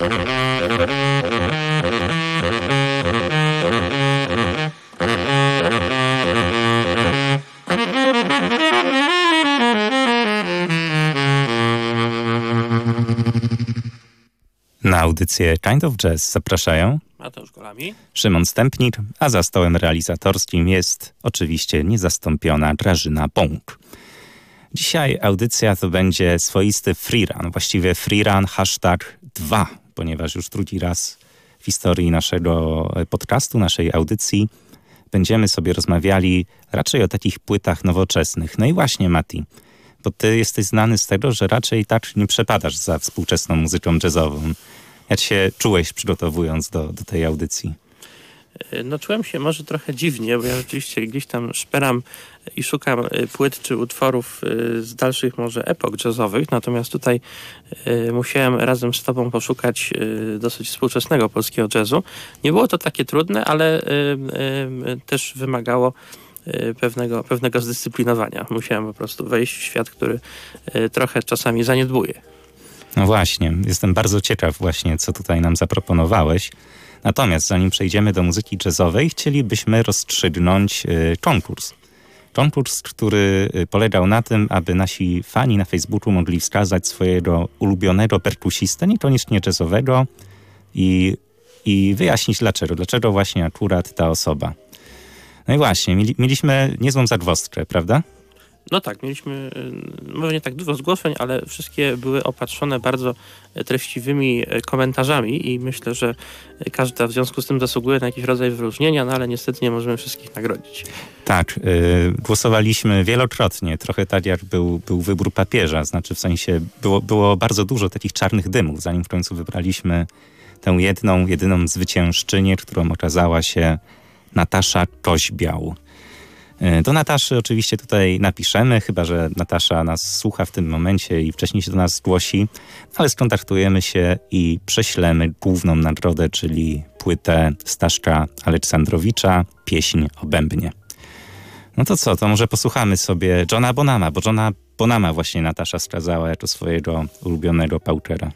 Na audycję Kind of Jazz zapraszają Mateusz Golami, Szymon Stępnik, a za stołem realizatorskim jest oczywiście niezastąpiona Grażyna Bąk. Dzisiaj audycja to będzie swoisty freerun, właściwie freerun hashtag 2, ponieważ już drugi raz w historii naszego podcastu, naszej audycji będziemy sobie rozmawiali raczej o takich płytach nowoczesnych. No i właśnie Mati, bo ty jesteś znany z tego, że raczej tak nie przepadasz za współczesną muzyką jazzową. Jak się czułeś przygotowując do, do tej audycji? E, no czułem się może trochę dziwnie, bo ja rzeczywiście gdzieś tam szperam i szukam e, płyt czy utworów e, z dalszych może epok jazzowych, natomiast tutaj musiałem razem z tobą poszukać dosyć współczesnego polskiego jazzu. Nie było to takie trudne, ale też wymagało pewnego, pewnego zdyscyplinowania. Musiałem po prostu wejść w świat, który trochę czasami zaniedbuje. No właśnie, jestem bardzo ciekaw właśnie, co tutaj nam zaproponowałeś. Natomiast zanim przejdziemy do muzyki jazzowej, chcielibyśmy rozstrzygnąć y, konkurs. Konkurs, który y, polegał na tym, aby nasi fani na Facebooku mogli wskazać swojego ulubionego perkusistę, niekoniecznie jazzowego i, i wyjaśnić dlaczego. Dlaczego właśnie akurat ta osoba. No i właśnie, mieli, mieliśmy niezłą zagwozdkę, prawda? No tak, mieliśmy y, może nie tak dużo zgłoszeń, ale wszystkie były opatrzone bardzo treściwymi e, komentarzami i myślę, że każda w związku z tym zasługuje na jakiś rodzaj wyróżnienia, no ale niestety nie możemy wszystkich nagrodzić. Tak, yy, głosowaliśmy wielokrotnie, trochę tak jak był, był wybór papieża, znaczy w sensie było, było bardzo dużo takich czarnych dymów, zanim w końcu wybraliśmy tę jedną, jedyną zwyciężczynię, którą okazała się Natasza Koźbiał. E, do Nataszy oczywiście tutaj napiszemy, chyba że Natasza nas słucha w tym momencie i wcześniej się do nas zgłosi, ale skontaktujemy się i prześlemy główną nagrodę, czyli płytę Staszka Aleksandrowicza, pieśń o bębnie. No to co, to może posłuchamy sobie Johna Bonama, bo Johna Bonama właśnie Natasza skazała jako swojego ulubionego pauczera.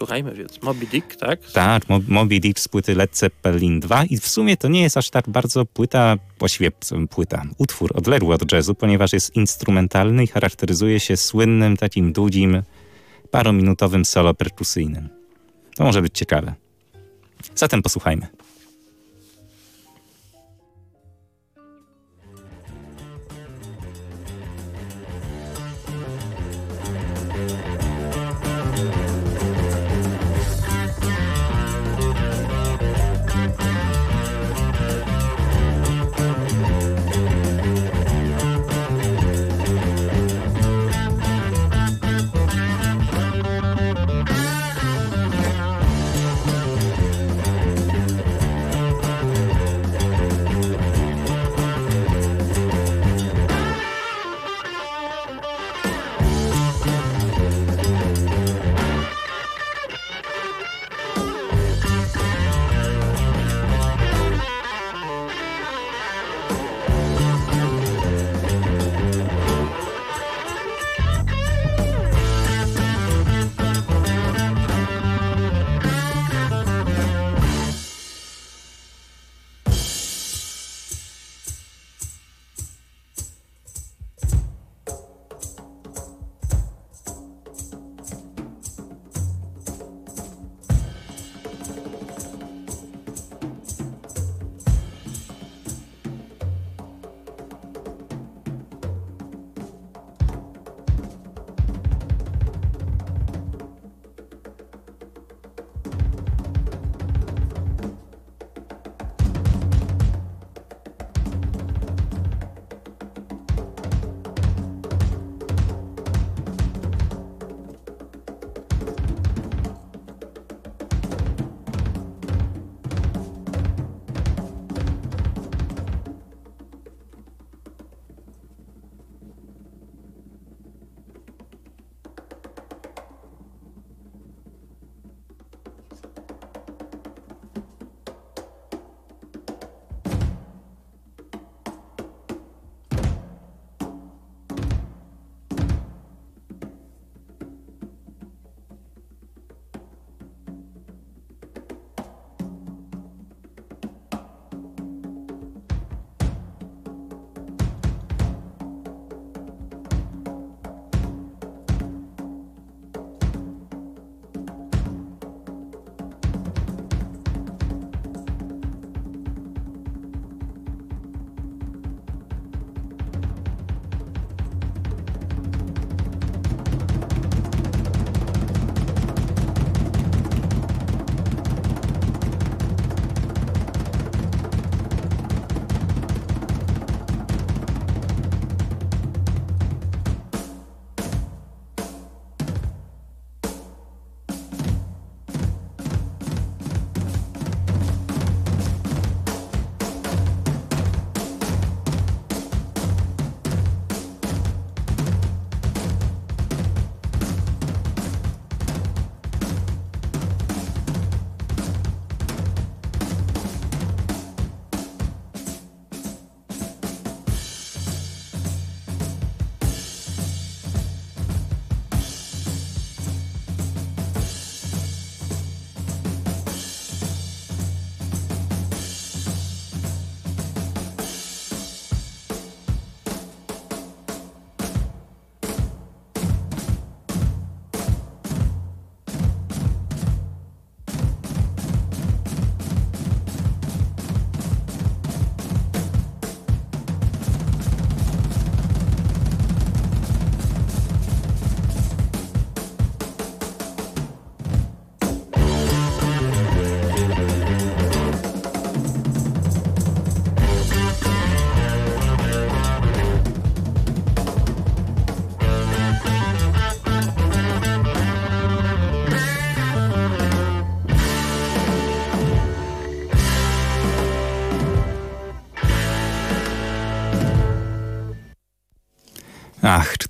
Słuchajmy więc, Moby Dick, tak? Tak, Moby Dick z płyty Led Zeppelin 2 i w sumie to nie jest aż tak bardzo płyta, właściwie płyta, utwór odległy od jazzu, ponieważ jest instrumentalny i charakteryzuje się słynnym takim długim, parominutowym solo perkusyjnym. To może być ciekawe. Zatem posłuchajmy.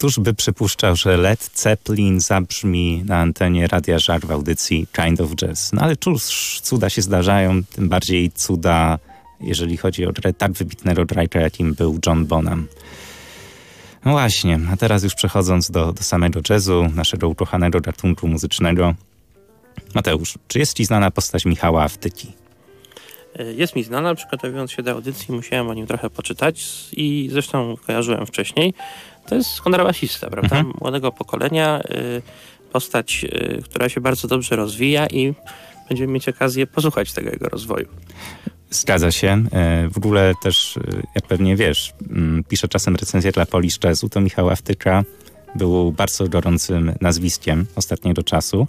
Któż by przypuszczał, że Led Zeppelin zabrzmi na antenie Radia Żar w audycji Kind of Jazz. No ale cóż, cuda się zdarzają, tym bardziej cuda, jeżeli chodzi o tak wybitnego writera, jakim był John Bonham. No właśnie, a teraz już przechodząc do, do samego jazzu, naszego ukochanego gatunku muzycznego. Mateusz, czy jest ci znana postać Michała Awtyki? E, jest mi znana, przygotowując się do audycji musiałem o nim trochę poczytać i zresztą kojarzyłem wcześniej. To jest kontrabasista, prawda? Mhm. Młodego pokolenia, y, postać, y, która się bardzo dobrze rozwija i będziemy mieć okazję posłuchać tego jego rozwoju. Zgadza się. E, w ogóle też, e, jak pewnie wiesz, mm, piszę czasem recenzję dla Polish Jazzu, to Michał Awtyka był bardzo gorącym nazwiskiem ostatniego czasu.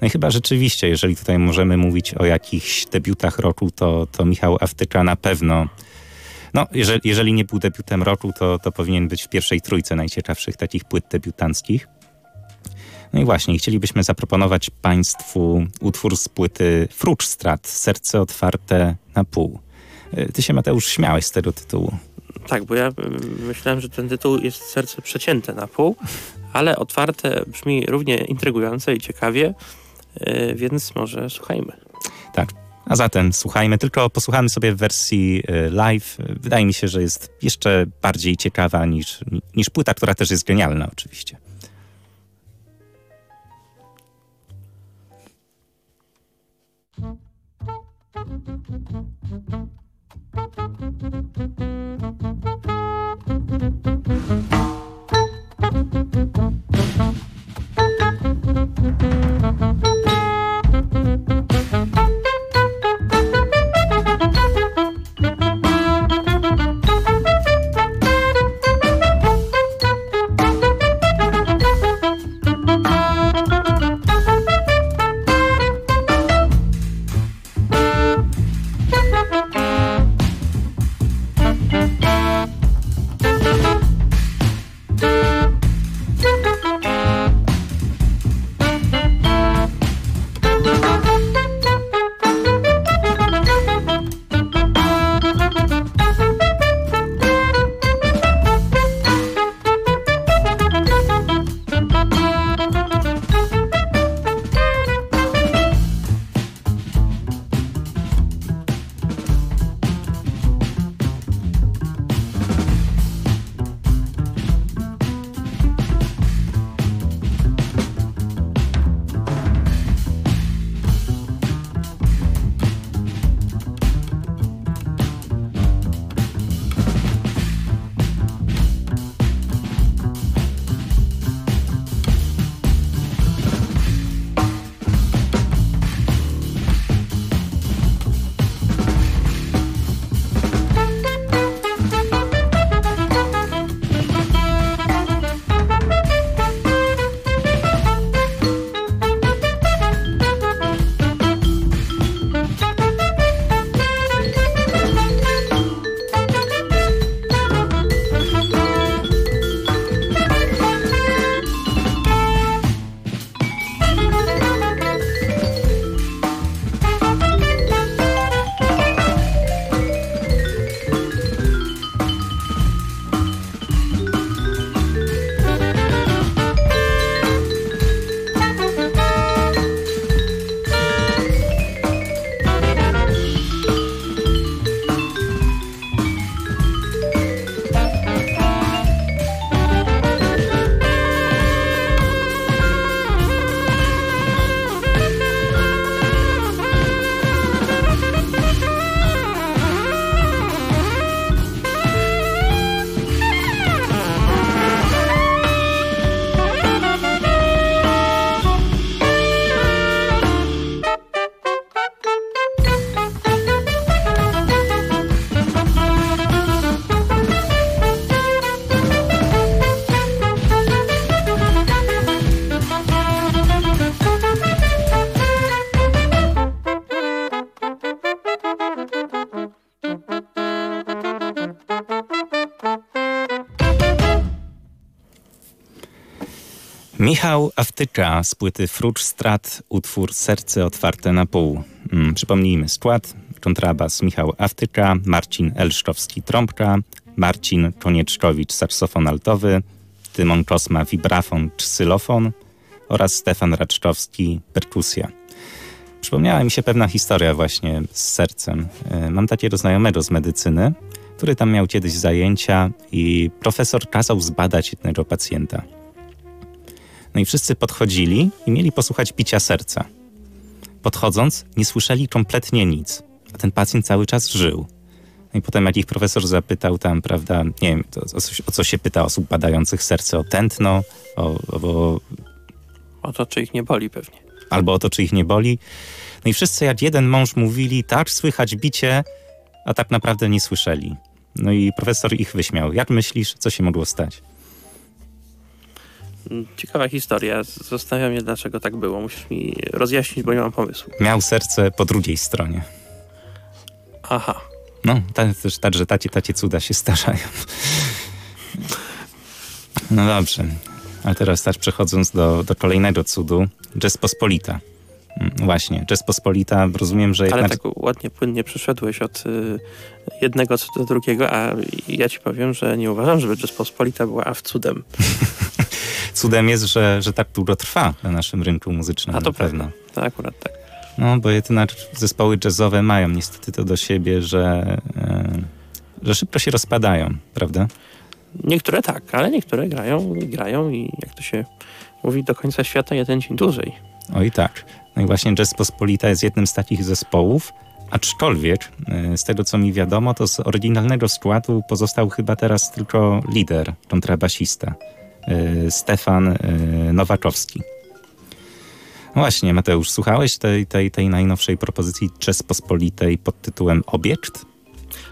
No i chyba rzeczywiście, jeżeli tutaj możemy mówić o jakichś debiutach roku, to, to Michał Awtyka na pewno, no jeżeli, jeżeli nie był debiutem roku, to, to powinien być w pierwszej trójce najciekawszych takich płyt debiutanckich. No i właśnie, chcielibyśmy zaproponować Państwu utwór z płyty Fruczstrat, Serce otwarte na pół. E, ty się, Mateusz, śmiałeś z tego tytułu. Tak, bo ja myślałem, że ten tytuł jest serce przecięte na pół, ale otwarte brzmi równie intrygująco i ciekawie, e, więc może słuchajmy. Tak. A zatem słuchajmy, tylko posłuchamy sobie w wersji e, live. Wydaje mi się, że jest jeszcze bardziej ciekawa niż, niż płyta, która też jest genialna oczywiście. Michał Awtyka z płyty Frucz Strat, utwór Serce otwarte na pół. Hmm, przypomnijmy skład. Kontrabas Michał Awtyka, Marcin Elszczowski trąbka, Marcin Konieczkowicz saksofon altowy, Tymon Kosma vibrafon czy xylofon oraz Stefan Raczkowski perkusja. Przypomniała mi się pewna historia właśnie z sercem. E, mam takiego znajomego z medycyny, który tam miał kiedyś zajęcia i profesor kazał zbadać jednego pacjenta. No i wszyscy podchodzili i mieli posłuchać bicia serca. Podchodząc, nie słyszeli kompletnie nic, a ten pacjent cały czas żył. No i potem jak ich profesor zapytał tam, prawda, nie wiem, to, o, co, o, co, się pyta osób badających serce, o tętno, o, o, o to, czy ich nie boli pewnie. Albo o to, czy ich nie boli. No i wszyscy jak jeden mąż mówili, tak, słychać bicie, a tak naprawdę nie słyszeli. No i profesor ich wyśmiał. Jak myślisz, co się mogło stać? Ciekawa historia. Zastanawiam się, dlaczego tak było. Musisz mi rozjaśnić, bo nie mam pomysłu. Miał serce po drugiej stronie. Aha. No, też tak, że tacie, tacie cuda się starzają. No dobrze. A teraz też przechodząc do, do kolejnego cudu. Rzeczpospolita. Mm, właśnie, Rzeczpospolita, rozumiem, że jednak... Ale tak ładnie, płynnie przeszedłeś od y, jednego do drugiego, a ja ci powiem, że nie uważam, żeby Rzeczpospolita była w cudem. cudem jest, że, że tak długo trwa na naszym rynku muzycznym. A to pewno. To akurat tak. No, bo jednak zespoły jazzowe mają niestety to do siebie, że, e, że szybko się rozpadają, prawda? Niektóre tak, ale niektóre grają i grają i jak to się mówi, do końca świata jeden dzień dłużej. Oj tak. No i właśnie Jazz Pospolita jest jednym z takich zespołów, aczkolwiek e, z tego co mi wiadomo, to z oryginalnego składu pozostał chyba teraz tylko lider, kontrabasista, Stefan Nowakowski. No właśnie, Mateusz, słuchałeś tej, tej, tej najnowszej propozycji Czespospolitej pod tytułem Obiekt?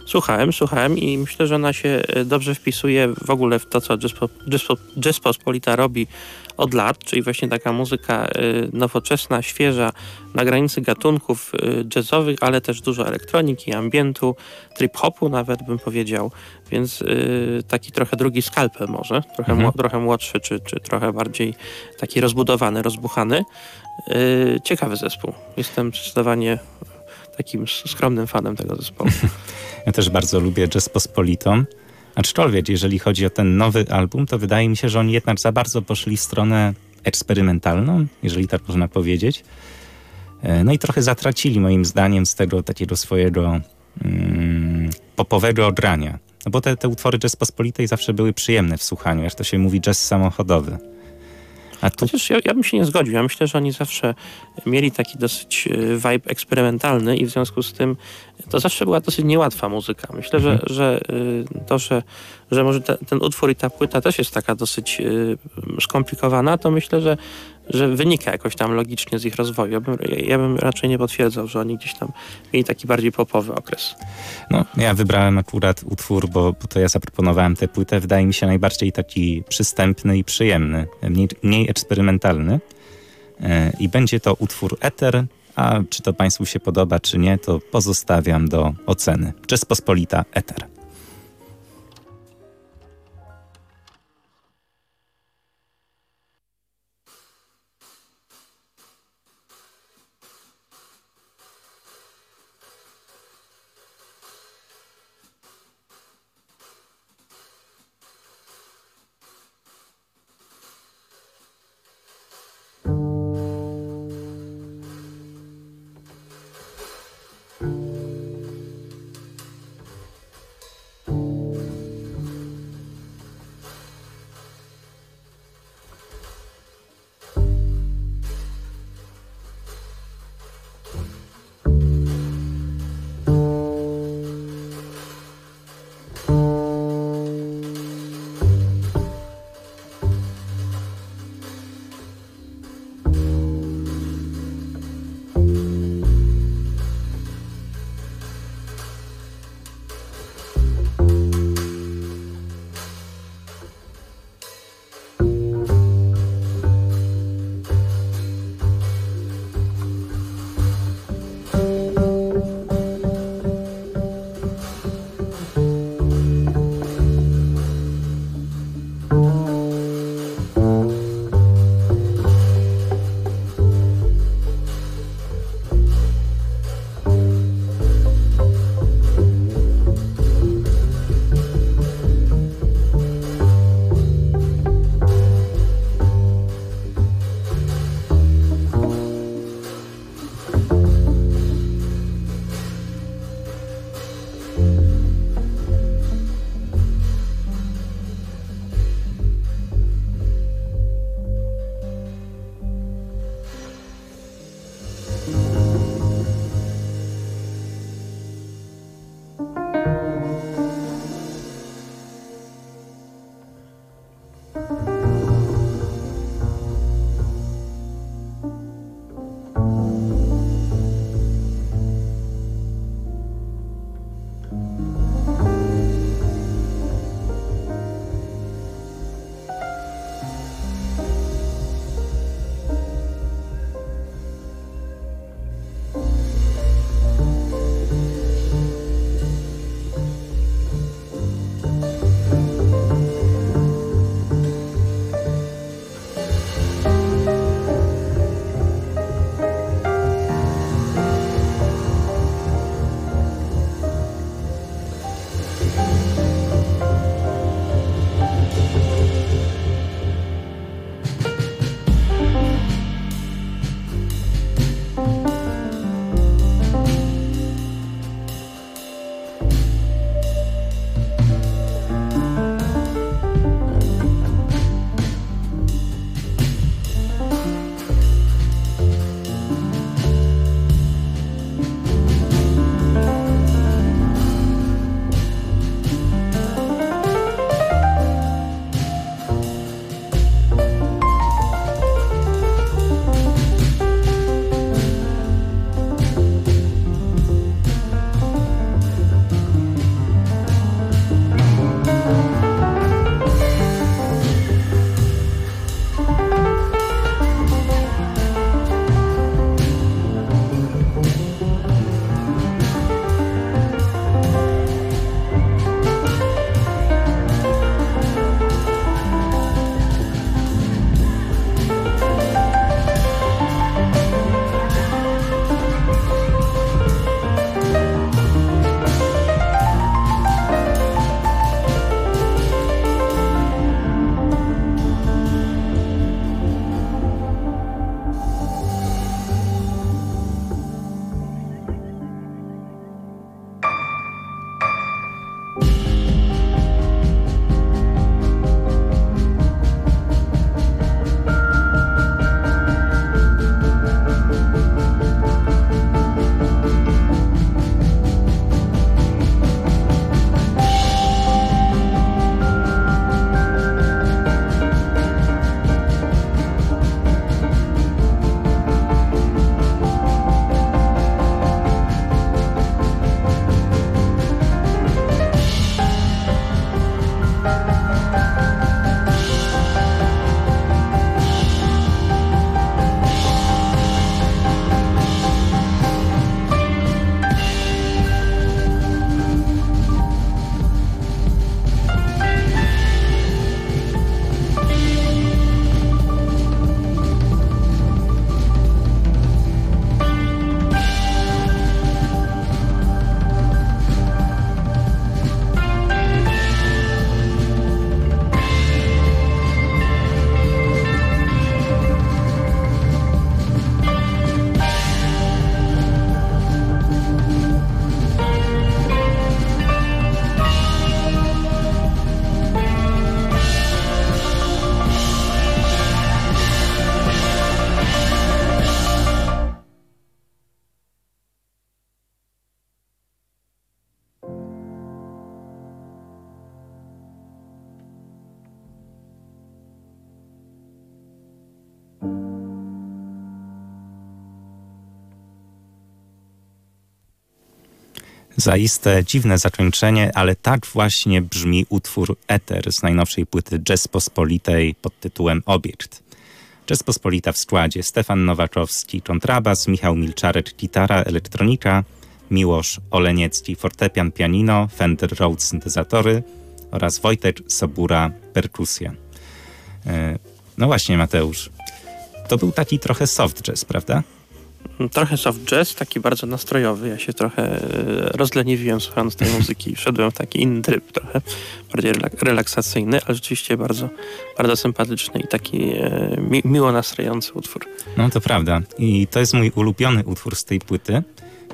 Słuchałem, słuchałem i myślę, że ona się e, dobrze wpisuje w ogóle w to, co Rzeczpospolita robi od lat, czyli właśnie taka muzyka e, nowoczesna, świeża, na granicy gatunków e, jazzowych, ale też dużo elektroniki, ambientu, trip-hopu nawet bym powiedział, więc taki trochę drugi skalpel może, trochę, mhm. trochę młodszy, czy, czy trochę bardziej taki rozbudowany, rozbuchany. Ciekawy zespół. Jestem zdecydowanie takim skromnym fanem tego zespołu. Ja też bardzo lubię Jazz Pospolitą. Aczkolwiek, jeżeli chodzi o ten nowy album, to wydaje mi się, że oni jednak za bardzo poszli w stronę eksperymentalną, jeżeli tak można powiedzieć. E, no i trochę zatracili moim zdaniem z tego takiego swojego mm, popowego odrania. No bo te, te utwory Jazz Pospolitej zawsze były przyjemne w słuchaniu, jak to się mówi jazz samochodowy. A tu... Chociaż ja, ja bym się nie zgodził. Ja myślę, że oni zawsze mieli taki dosyć e, vibe eksperymentalny i w związku z tym to zawsze była dosyć niełatwa muzyka. Myślę, mhm. że, że to, że, że może te, ten utwór i ta płyta też jest taka dosyć e, skomplikowana, to myślę, że że wynika jakoś tam logicznie z ich rozwoju. Ja bym, ja bym raczej nie potwierdzał, że oni gdzieś tam mieli taki bardziej popowy okres. No, ja wybrałem akurat utwór, bo, bo to ja zaproponowałem tę płytę. Wydaje mi się najbardziej taki przystępny i przyjemny, mniej, mniej eksperymentalny. E, I będzie to utwór Eter, a czy to Państwu się podoba, czy nie, to pozostawiam do oceny. Czespospolita Eter. Zaiste dziwne zakończenie, ale tak właśnie brzmi utwór Eter z najnowszej płyty Jazz Pospolitej pod tytułem Obiekt. Jazz Pospolita w składzie Stefan Nowakowski, kontrabas, Michał Milczarek, gitara, elektronika, Miłosz Oleniecki, fortepian, pianino, Fender Rhodes syntezatory oraz Wojtek Sobura, perkusja. E, no właśnie Mateusz, to był taki trochę soft jazz, prawda? Trochę soft jazz, taki bardzo nastrojowy. Ja się trochę e, rozleniwiłem słuchając tej muzyki i wszedłem w taki inny tryb, trochę bardziej relaksacyjny, ale rzeczywiście bardzo, bardzo sympatyczny i taki e, mi miło nastrojący utwór. No to prawda. I to jest mój ulubiony utwór z tej płyty,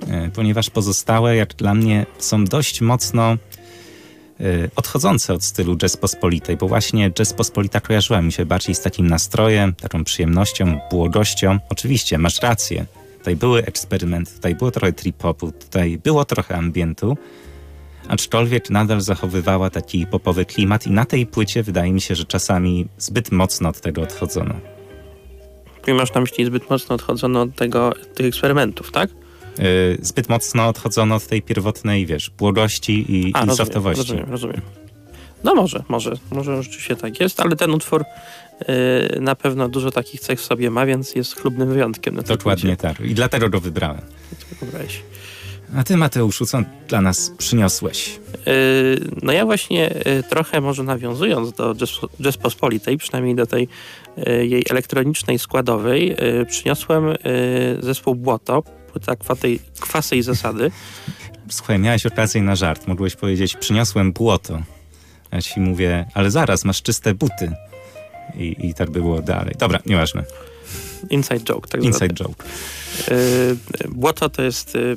e, ponieważ pozostałe, jak dla mnie, są dość mocno odchodzące od stylu jazz pospolitej, bo właśnie jazz pospolita kojarzyła mi się bardziej z takim nastrojem, taką przyjemnością, błogością. Oczywiście, masz rację, Tutaj były eksperymenty, tutaj było trochę trip-hopu, tutaj było trochę ambientu, aczkolwiek nadal zachowywała taki popowy klimat i na tej płycie wydaje mi się, że czasami zbyt mocno od tego odchodzono. I masz na myśli zbyt mocno odchodzono od tego, tych eksperymentów, tak? Yy, zbyt mocno odchodzono od tej pierwotnej, wiesz, błogości i, A, i rozumiem, softowości. Rozumiem, rozumiem. No może, może, może rzeczywiście tak jest, ale ten utwór na pewno dużo takich cech w sobie ma, więc jest chlubnym wyjątkiem. Na Dokładnie tak. I dlatego go wybrałem. Wybrałeś. A ty, Mateuszu, co dla nas przyniosłeś? Yy, no ja właśnie yy, trochę może nawiązując do Jazz Pospolitej, przynajmniej do tej jej elektronicznej składowej, przyniosłem zespół Błoto, płyta kwasej, kwasej zasady. Słuchaj, miałeś okazję na żart. Mogłeś powiedzieć, przyniosłem błoto. Ja ci mówię, ale zaraz, masz czyste buty. I, i tak by było dalej. Dobra, nieważne. Inside joke. Tak Inside joke. Y, Błoto to jest y,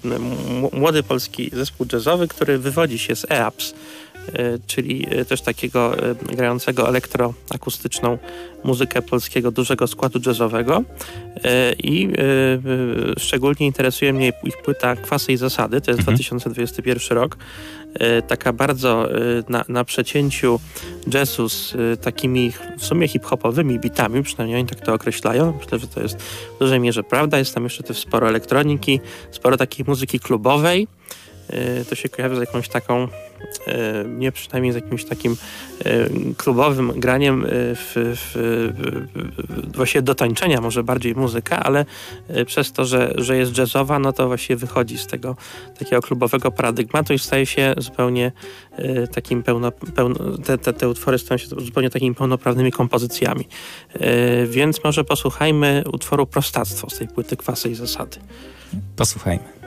młody polski zespół jazzowy, który wywodzi się z EAPS, y, czyli też takiego grającego elektroakustyczną muzykę polskiego dużego składu jazzowego i szczególnie interesuje mnie ich płyta Kwasy i Zasady, to jest mhm. 2021 rok. Taka bardzo na, na przecięciu jazzu z takimi w sumie hip-hopowymi bitami, przynajmniej oni tak to określają. Myślę, że to jest w dużej mierze prawda. Jest tam jeszcze też sporo elektroniki, sporo takiej muzyki klubowej. E, to się kojarzy z jakąś taką, e, nie przynajmniej z jakimś takim e, klubowym graniem w, w, właśnie do tańczenia może bardziej muzyka, ale przez to, że, że jest jazzowa, no to właśnie wychodzi z tego takiego klubowego paradygmatu i staje się zupełnie takim pełno, pełno te, te, te utwory stają się zupełnie takimi pełnoprawnymi kompozycjami. Więc może posłuchajmy utworu Prostactwo z tej płyty Kwasy i Zasady. Posłuchajmy.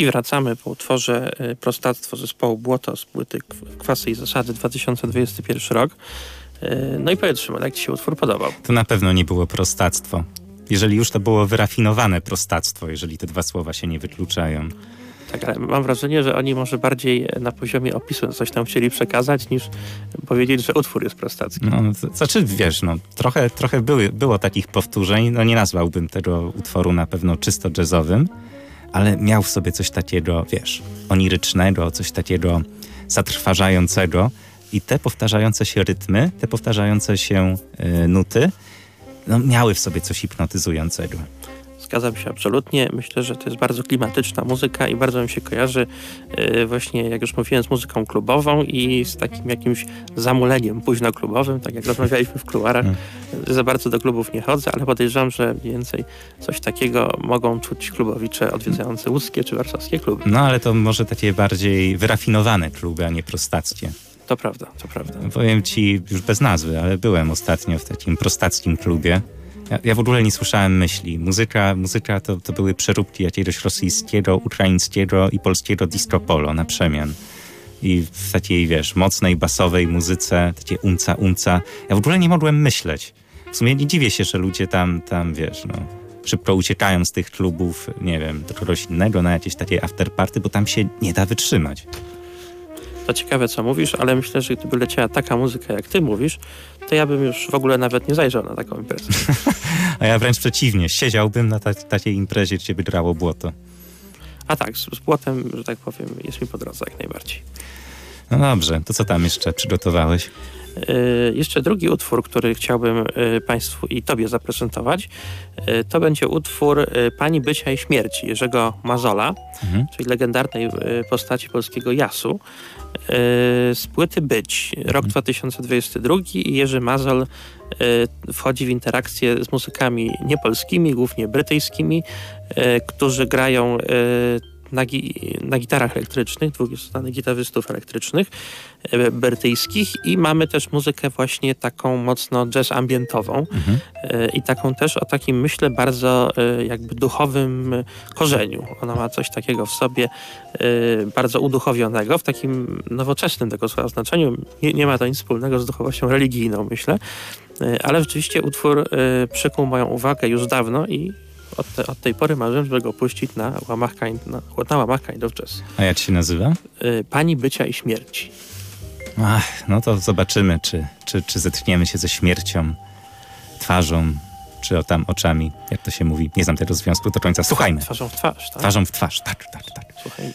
I wracamy po utworze y, Prostactwo zespołu Błoto z płyty Kwasy i Zasady 2021 rok. Y, no i powiedz Szymon, jak Ci się utwór podobał? To na pewno nie było prostactwo. Jeżeli już to było wyrafinowane prostactwo, jeżeli te dwa słowa się nie wykluczają. Tak, ale mam wrażenie, że oni może bardziej na poziomie opisu coś tam chcieli przekazać, niż powiedzieć, że utwór jest prostacki. No, to, znaczy, wiesz, no, trochę, trochę były, było takich powtórzeń. No, nie nazwałbym tego utworu na pewno czysto jazzowym, ale miał w sobie coś takiego, wiesz, onirycznego, coś takiego zatrważającego i te powtarzające się rytmy, te powtarzające się y, nuty, no, miały w sobie coś hipnotyzującego. Zgadzam się absolutnie. Myślę, że to jest bardzo klimatyczna muzyka i bardzo mi się kojarzy yy, właśnie, jak już mówiłem, z muzyką klubową i z takim jakimś zamuleniem późno klubowym, tak jak rozmawialiśmy w kluarach. Hmm. Za bardzo do klubów nie chodzę, ale podejrzewam, że więcej coś takiego mogą czuć klubowicze odwiedzające łódzkie czy warszawskie kluby. No ale to może takie bardziej wyrafinowane kluby, a nie prostackie. To prawda, to prawda. Powiem ci już bez nazwy, ale byłem ostatnio w takim prostackim klubie ja, ja, w ogóle nie słyszałem myśli. Muzyka, muzyka to, to były przeróbki jakiegoś rosyjskiego, ukraińskiego i polskiego disco polo na przemian. I w takiej, wiesz, mocnej, basowej muzyce, takie unca, unca. Ja w ogóle nie mogłem myśleć. W sumie nie dziwię się, że ludzie tam, tam, wiesz, no, szybko uciekają z tych klubów, nie wiem, do czegoś innego, na jakieś takie afterparty, bo tam się nie da wytrzymać. To ciekawe, co mówisz, ale myślę, że gdyby leciała taka muzyka, jak ty mówisz, to ja bym już w ogóle nawet nie zajrzał na taką imprezę. A ja wręcz przeciwnie, siedziałbym na ta takiej imprezie, gdzie by grało błoto. A tak, z, z błotem, że tak powiem, jest mi po drodze jak najbardziej. No dobrze, to co tam jeszcze przygotowałeś? Yy, jeszcze drugi utwór, który chciałbym yy, Państwu i Tobie zaprezentować, yy, to będzie utwór Pani Bycia i Śmierci Jerzego Mazola, mhm. czyli legendarnej postaci polskiego Jasu. Z płyty Być, rok 2022 mhm. i Jerzy Mazol wchodzi w interakcję z muzykami niepolskimi, głównie brytyjskimi, którzy grają na, gi na gitarach elektrycznych, dwóch znanych gitarzystów elektrycznych brytyjskich i mamy też muzykę właśnie taką mocno jazz ambientową mhm. e, i taką też o takim myślę bardzo e, jakby duchowym korzeniu. Ona ma coś takiego w sobie bardzo uduchowionego, w takim nowoczesnym tego słowa znaczeniu. Nie, nie ma to nic wspólnego z duchowością religijną myślę, ale rzeczywiście utwór przykuł moją uwagę już dawno i od, te, od tej pory marzę, żeby go puścić na łamach kind, na, na łamach kind of jazz. A jak się nazywa? Pani bycia i śmierci. Ach, no to zobaczymy, czy, czy, czy zetkniemy się ze śmiercią twarzą, czy o tam oczami, jak to się mówi. Nie znam tego związku do końca. Słuchajmy. Twarzą w twarz, tak? Twarzą w twarz, tak, tak, tak. Słuchajmy.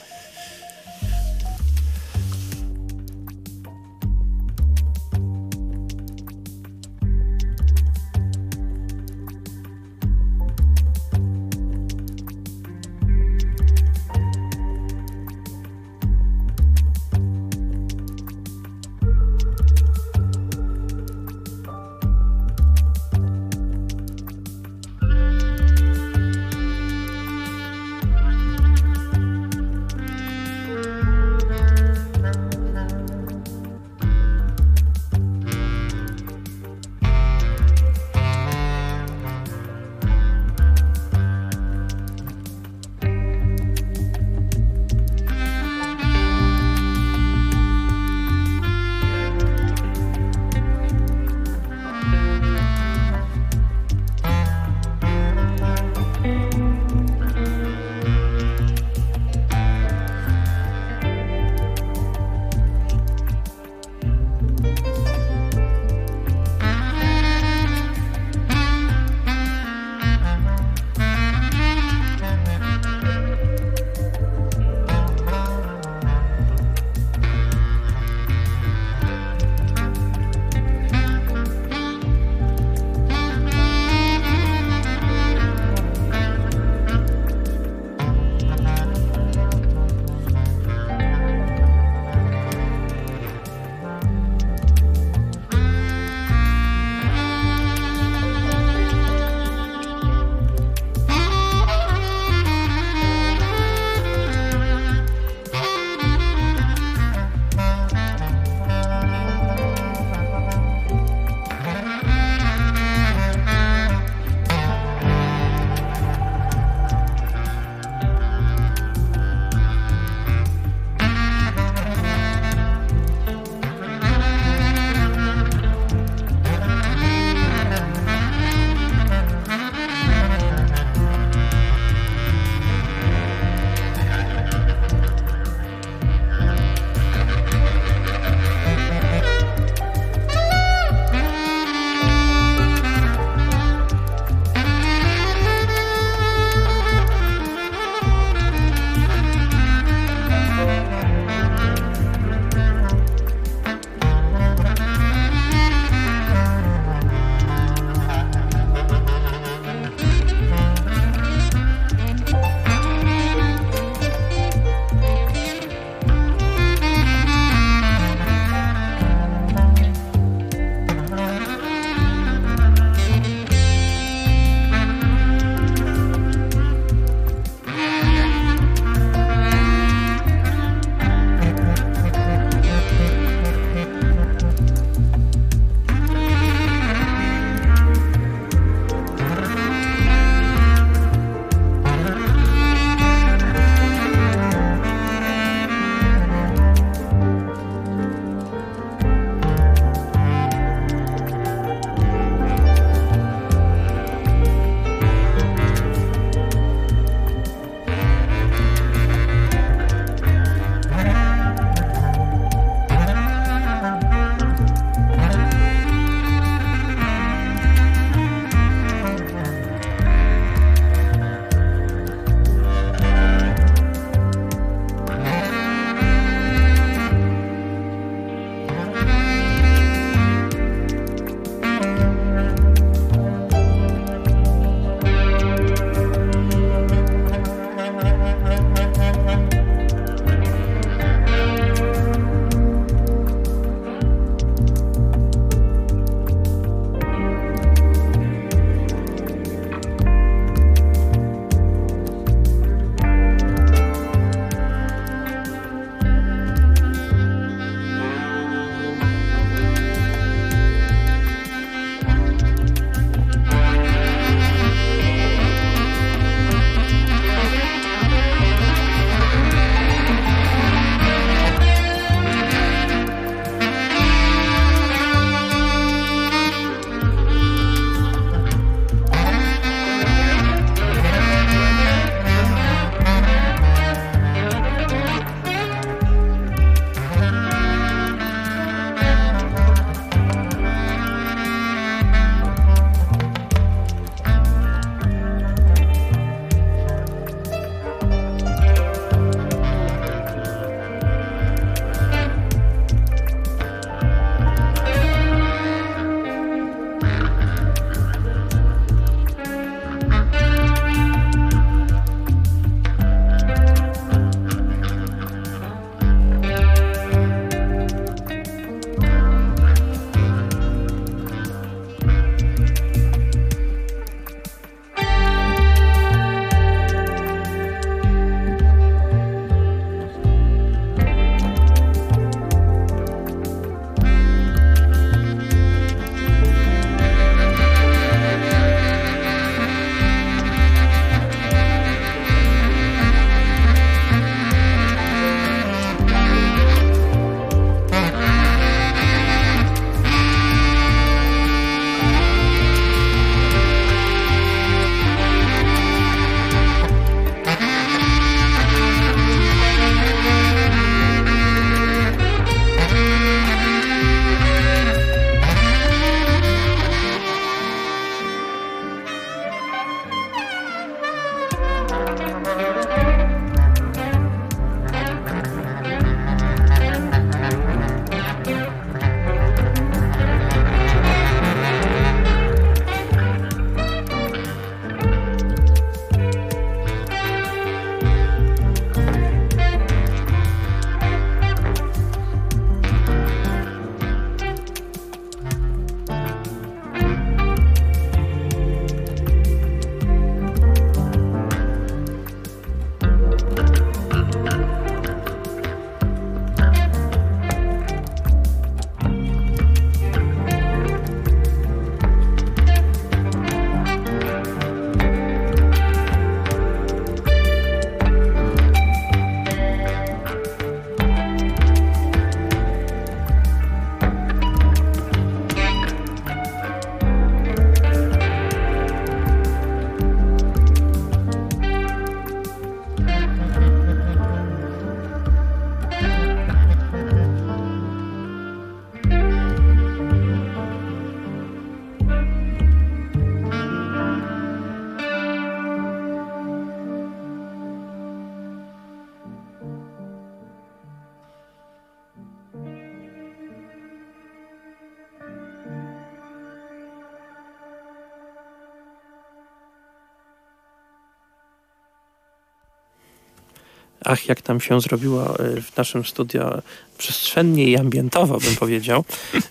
Ach, jak tam się zrobiło y, w naszym studio przestrzennie i ambientowo, bym powiedział. Y,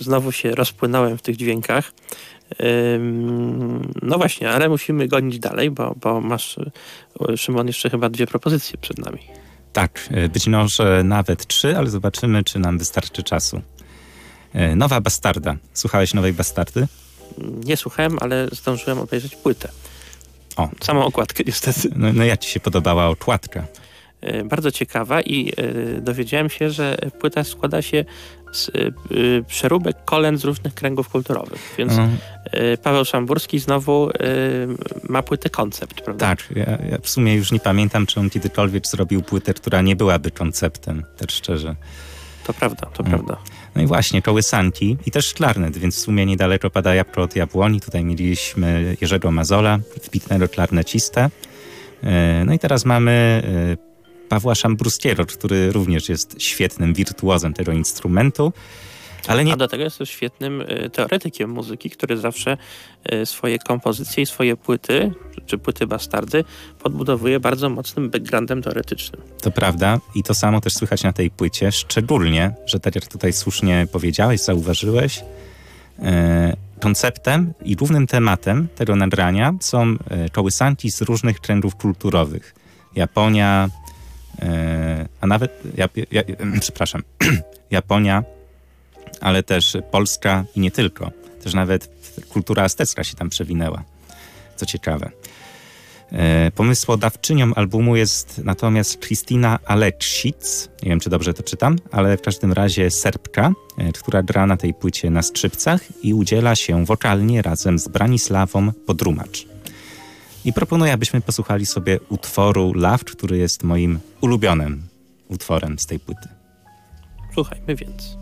znowu się rozpłynąłem w tych dźwiękach. No właśnie, ale musimy gonić dalej, bo, bo masz, Szymon, jeszcze chyba dwie propozycje przed nami. Tak, być może nawet trzy, ale zobaczymy, czy nam wystarczy czasu. Nowa Bastarda. Słuchałeś Nowej Bastardy? Nie słuchałem, ale zdążyłem obejrzeć płytę. O. Samą okładkę niestety. No, no jak ci się podobała okładka? E, bardzo ciekawa i e, dowiedziałem się, że płyta składa się z e, przeróbek kolen z różnych kręgów kulturowych. Więc mhm. Paweł Szamburski znowu ma płytę koncept, prawda? Tak. Ja, ja, w sumie już nie pamiętam, czy on kiedykolwiek zrobił płytę, która nie byłaby konceptem, tak szczerze. To prawda, to hmm. prawda. No i właśnie, kołysanki i też klarnet, więc w sumie niedaleko pada jabłko od jabłoni. Tutaj mieliśmy Jerzego Mazola, wpitnego klarnecista. E, no i teraz mamy e, Pawła Szambruskiego, który również jest świetnym wirtuozem tego instrumentu. Ale nie... A do tego jest też świetnym y, teoretykiem muzyki, który zawsze y, swoje kompozycje i swoje płyty, czy płyty bastardy, podbudowuje bardzo mocnym backgroundem teoretycznym. To prawda i to samo też słychać na tej płycie, szczególnie, że tak jak tutaj słusznie powiedziałeś, zauważyłeś, y, konceptem i głównym tematem tego nagrania są kołysanki z różnych trendów kulturowych. Japonia, a nawet, ja, ja, przepraszam, Japonia, ale też Polska i nie tylko. Też nawet kultura aztecka się tam przewinęła. Co ciekawe. E, pomysłodawczynią albumu jest natomiast Kristina Aleksic, nie wiem czy dobrze to czytam, ale w każdym razie Serbka, e, która gra na tej płycie na skrzypcach i udziela się wokalnie razem z Branisławą Podrumacz. I proponuję, abyśmy posłuchali sobie utworu Love, który jest moim ulubionym utworem z tej płyty. Słuchajmy więc.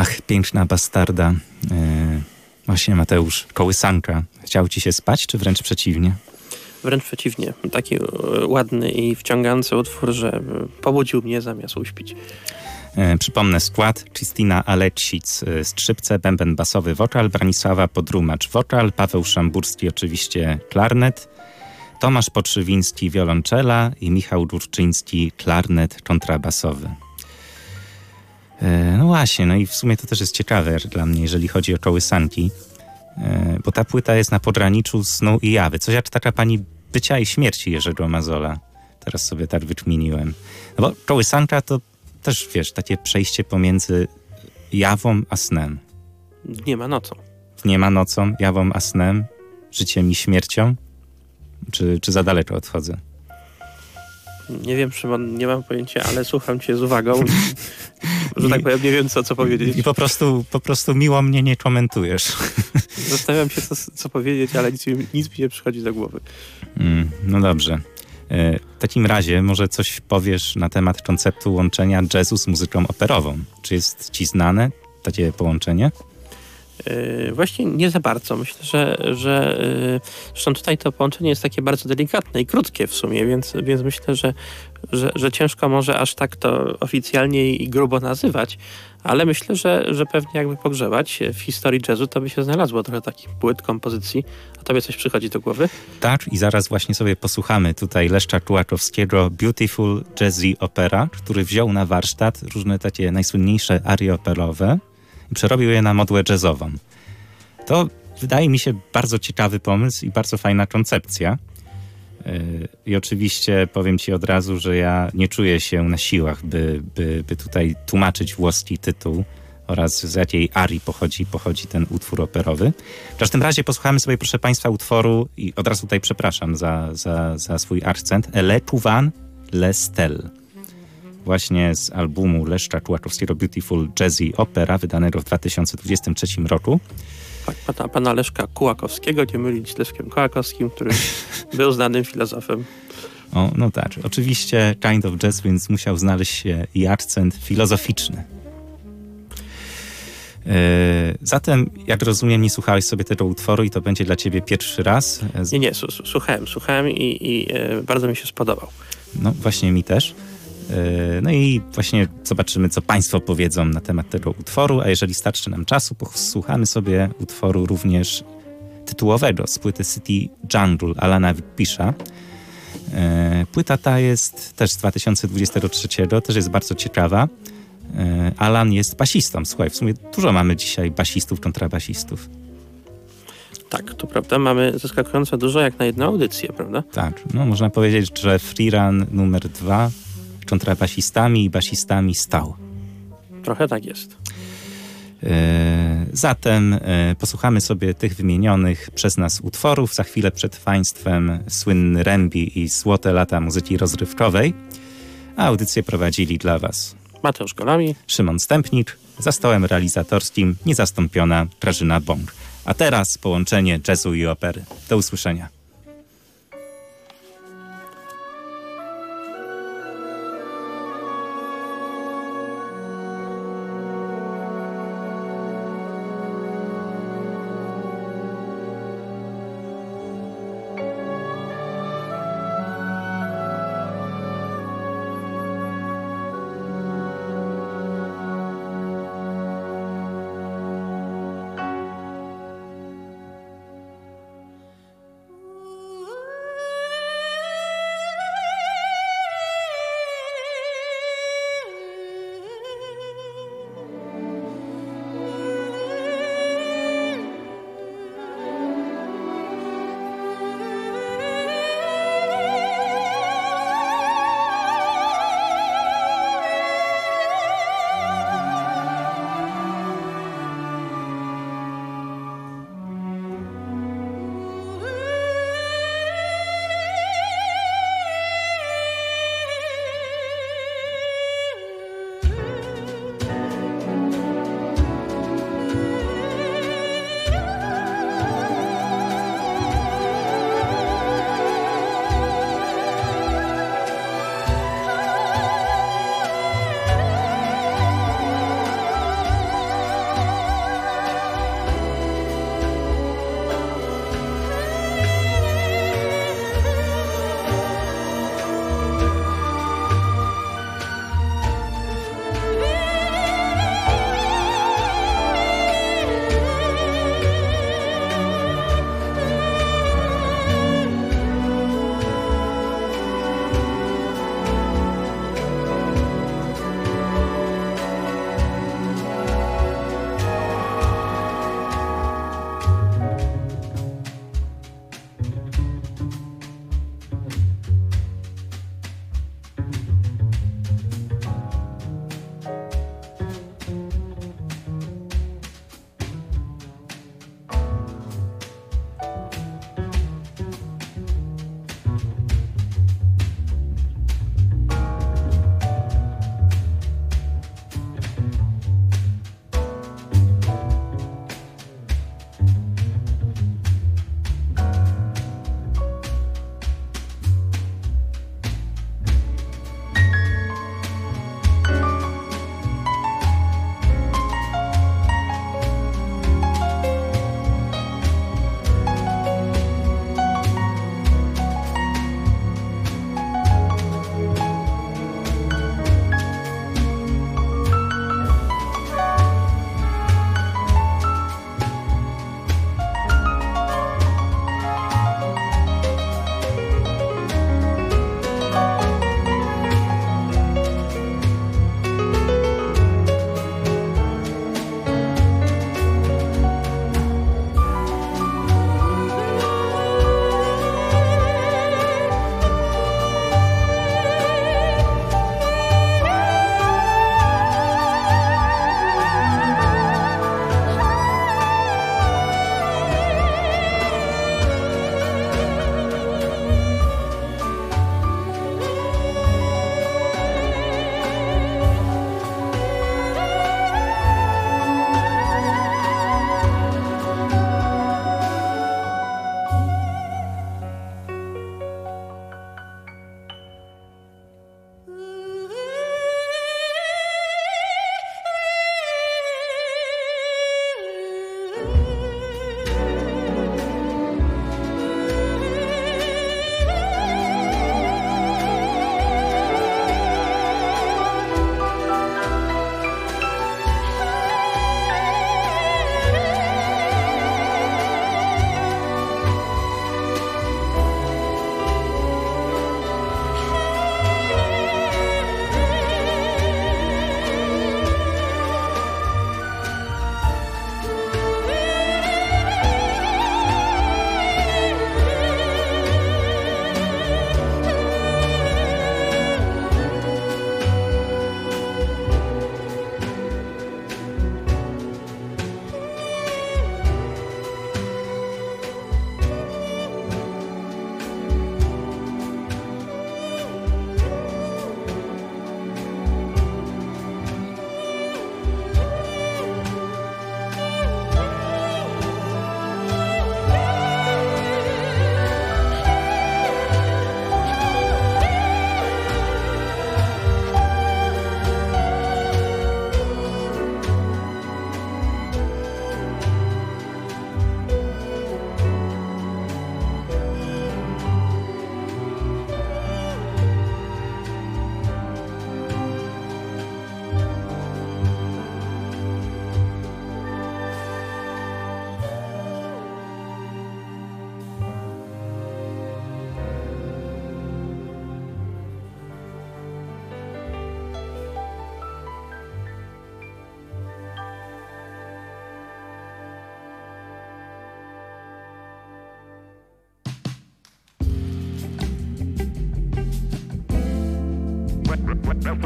Ach, piękna bastarda. E, właśnie Mateusz, kołysanka. Chciał ci się spać, czy wręcz przeciwnie? Wręcz przeciwnie. Taki e, ładny i wciągający utwór, że e, pobudził mnie zamiast uśpić. Przypomnę skład. Kristina Alecic, skrzypce, bęben basowy, wokal, Branisława Podrumacz, wokal, Paweł Szamburski oczywiście klarnet, Tomasz Potrzywiński wiolonczela i Michał Durczyński klarnet kontrabasowy. E, No właśnie, no i w sumie to też jest ciekawe dla mnie, jeżeli chodzi o kołysanki, e, bo ta płyta jest na pograniczu snu i jawy. Coś jak taka pani bycia i śmierci Jerzego Mazola. Teraz sobie tak wykminiłem. No bo kołysanka to też, wiesz, takie przejście pomiędzy jawą a snem. Nie ma nocą. Nie ma nocą, jawą a snem, życiem i śmiercią? Czy, czy za daleko odchodzę? Nie wiem, Szymon, nie mam pojęcia, ale słucham cię z uwagą. że tak powiem, nie wiem, co, co powiedzieć. I po prostu, po prostu miło mnie nie komentujesz. Zastanawiam się, co, co powiedzieć, ale nic, mi- nic mi nie przychodzi do głowy. Mm, no dobrze. E, W takim razie może coś powiesz na temat konceptu łączenia jazzu z muzyką operową. Czy jest ci znane takie połączenie? Yy, Właśnie nie za bardzo. Myślę, że, że yy, zresztą tutaj to połączenie jest takie bardzo delikatne i krótkie w sumie, więc, więc myślę, że, że, że ciężko może aż tak to oficjalnie i grubo nazywać, ale myślę, że, że pewnie jakby pogrzebać w historii jazzu, to by się znalazło trochę takich płyt, kompozycji. A tobie coś przychodzi do głowy? Tak, i zaraz właśnie sobie posłuchamy tutaj Leszcza Kułakowskiego Beautiful Jazzy Opera, który wziął na warsztat różne takie najsłynniejsze arie operowe i przerobił je na modłę jazzową. To wydaje mi się bardzo ciekawy pomysł i bardzo fajna koncepcja. Yy, I oczywiście powiem ci od razu, że ja nie czuję się na siłach, by, by, by tutaj tłumaczyć włoski tytuł oraz z jakiej arii pochodzi, pochodzi ten utwór operowy. W każdym razie posłuchamy sobie, proszę Państwa, utworu i od razu tutaj przepraszam za, za, za swój akcent. Le Couvent Le Stel. Właśnie z albumu Leszcza Kułakowskiego Beautiful Jazzy Opera, wydanego w 2023 roku. Tak, pana, pana Leszka Kułakowskiego, nie mylić z Leszkiem Kołakowskim, który był znanym filozofem. O, no tak, oczywiście kind of jazz, więc musiał znaleźć się i akcent filozoficzny. E, zatem, jak rozumiem, nie słuchałeś sobie tego utworu i to będzie dla ciebie pierwszy raz. Nie, nie, słuchałem, słuchałem i, i e, bardzo mi się spodobał. No, właśnie mi też. E, No i właśnie zobaczymy, co Państwo powiedzą na temat tego utworu, a jeżeli starczy nam czasu, posłuchamy sobie utworu również tytułowego z płyty City Jungle Alana Pisza. E, Płyta ta jest też z 2023, też jest bardzo ciekawa. E, Alan jest basistą. Słuchaj, w sumie dużo mamy dzisiaj basistów, kontrabasistów. Tak, to prawda, mamy zaskakująco dużo jak na jedną audycję, prawda? Tak, no można powiedzieć, że freerun numer dwa kontrabasistami i basistami stał. Trochę tak jest. E, Zatem e, posłuchamy sobie tych wymienionych przez nas utworów. Za chwilę przed Państwem słynny Rembi i Złote lata muzyki rozrywkowej. A audycję prowadzili dla Was Mateusz Golami, Szymon Stępnik, za stołem realizatorskim niezastąpiona Grażyna Bąk. A teraz połączenie jazzu i opery. Do usłyszenia.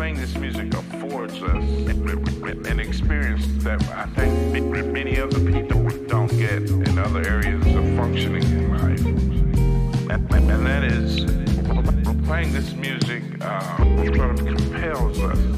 Playing this music affords us an experience that I think many other people don't get in other areas of functioning in life. And, that is playing this music uh, sort of compels us